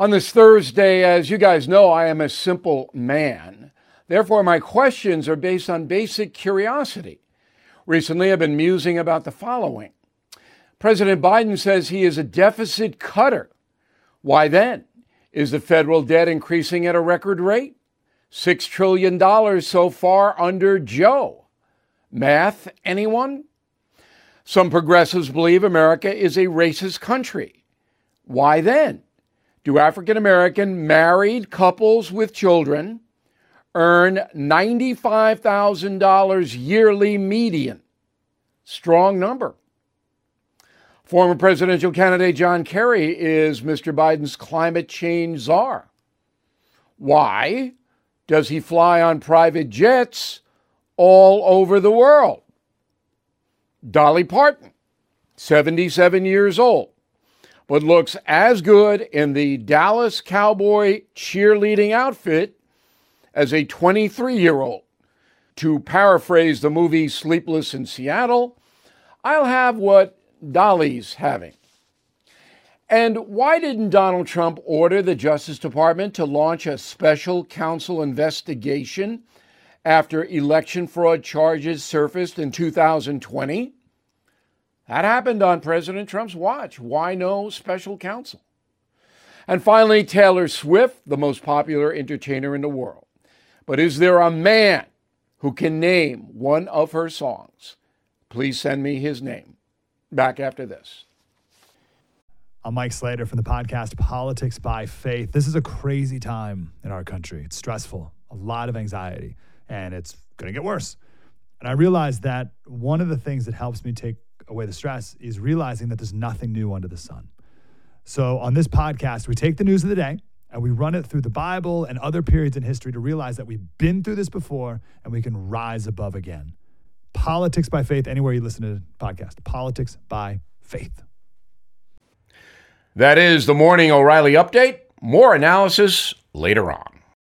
on this Thursday, as you guys know, I am a simple man. Therefore, my questions are based on basic curiosity. Recently, I've been musing about the following President Biden says he is a deficit cutter. Why then? Is the federal debt increasing at a record rate? $6 trillion so far under Joe. Math, anyone? Some progressives believe America is a racist country. Why then? Do African American married couples with children earn $95,000 yearly median? Strong number. Former presidential candidate John Kerry is Mr. Biden's climate change czar. Why does he fly on private jets all over the world. Dolly Parton, 77 years old, but looks as good in the Dallas Cowboy cheerleading outfit as a 23 year old. To paraphrase the movie Sleepless in Seattle, I'll have what Dolly's having. And why didn't Donald Trump order the Justice Department to launch a special counsel investigation after election fraud charges surfaced in 2020. That happened on President Trump's watch. Why no special counsel? And finally, Taylor Swift, the most popular entertainer in the world. But is there a man who can name one of her songs? Please send me his name. Back after this. I'm Mike Slater from the podcast Politics by Faith. This is a crazy time in our country. It's stressful, a lot of anxiety and it's going to get worse. And I realized that one of the things that helps me take away the stress is realizing that there's nothing new under the sun. So on this podcast, we take the news of the day and we run it through the Bible and other periods in history to realize that we've been through this before and we can rise above again. Politics by faith, anywhere you listen to the podcast. Politics by faith. That is the Morning O'Reilly Update. More analysis later on.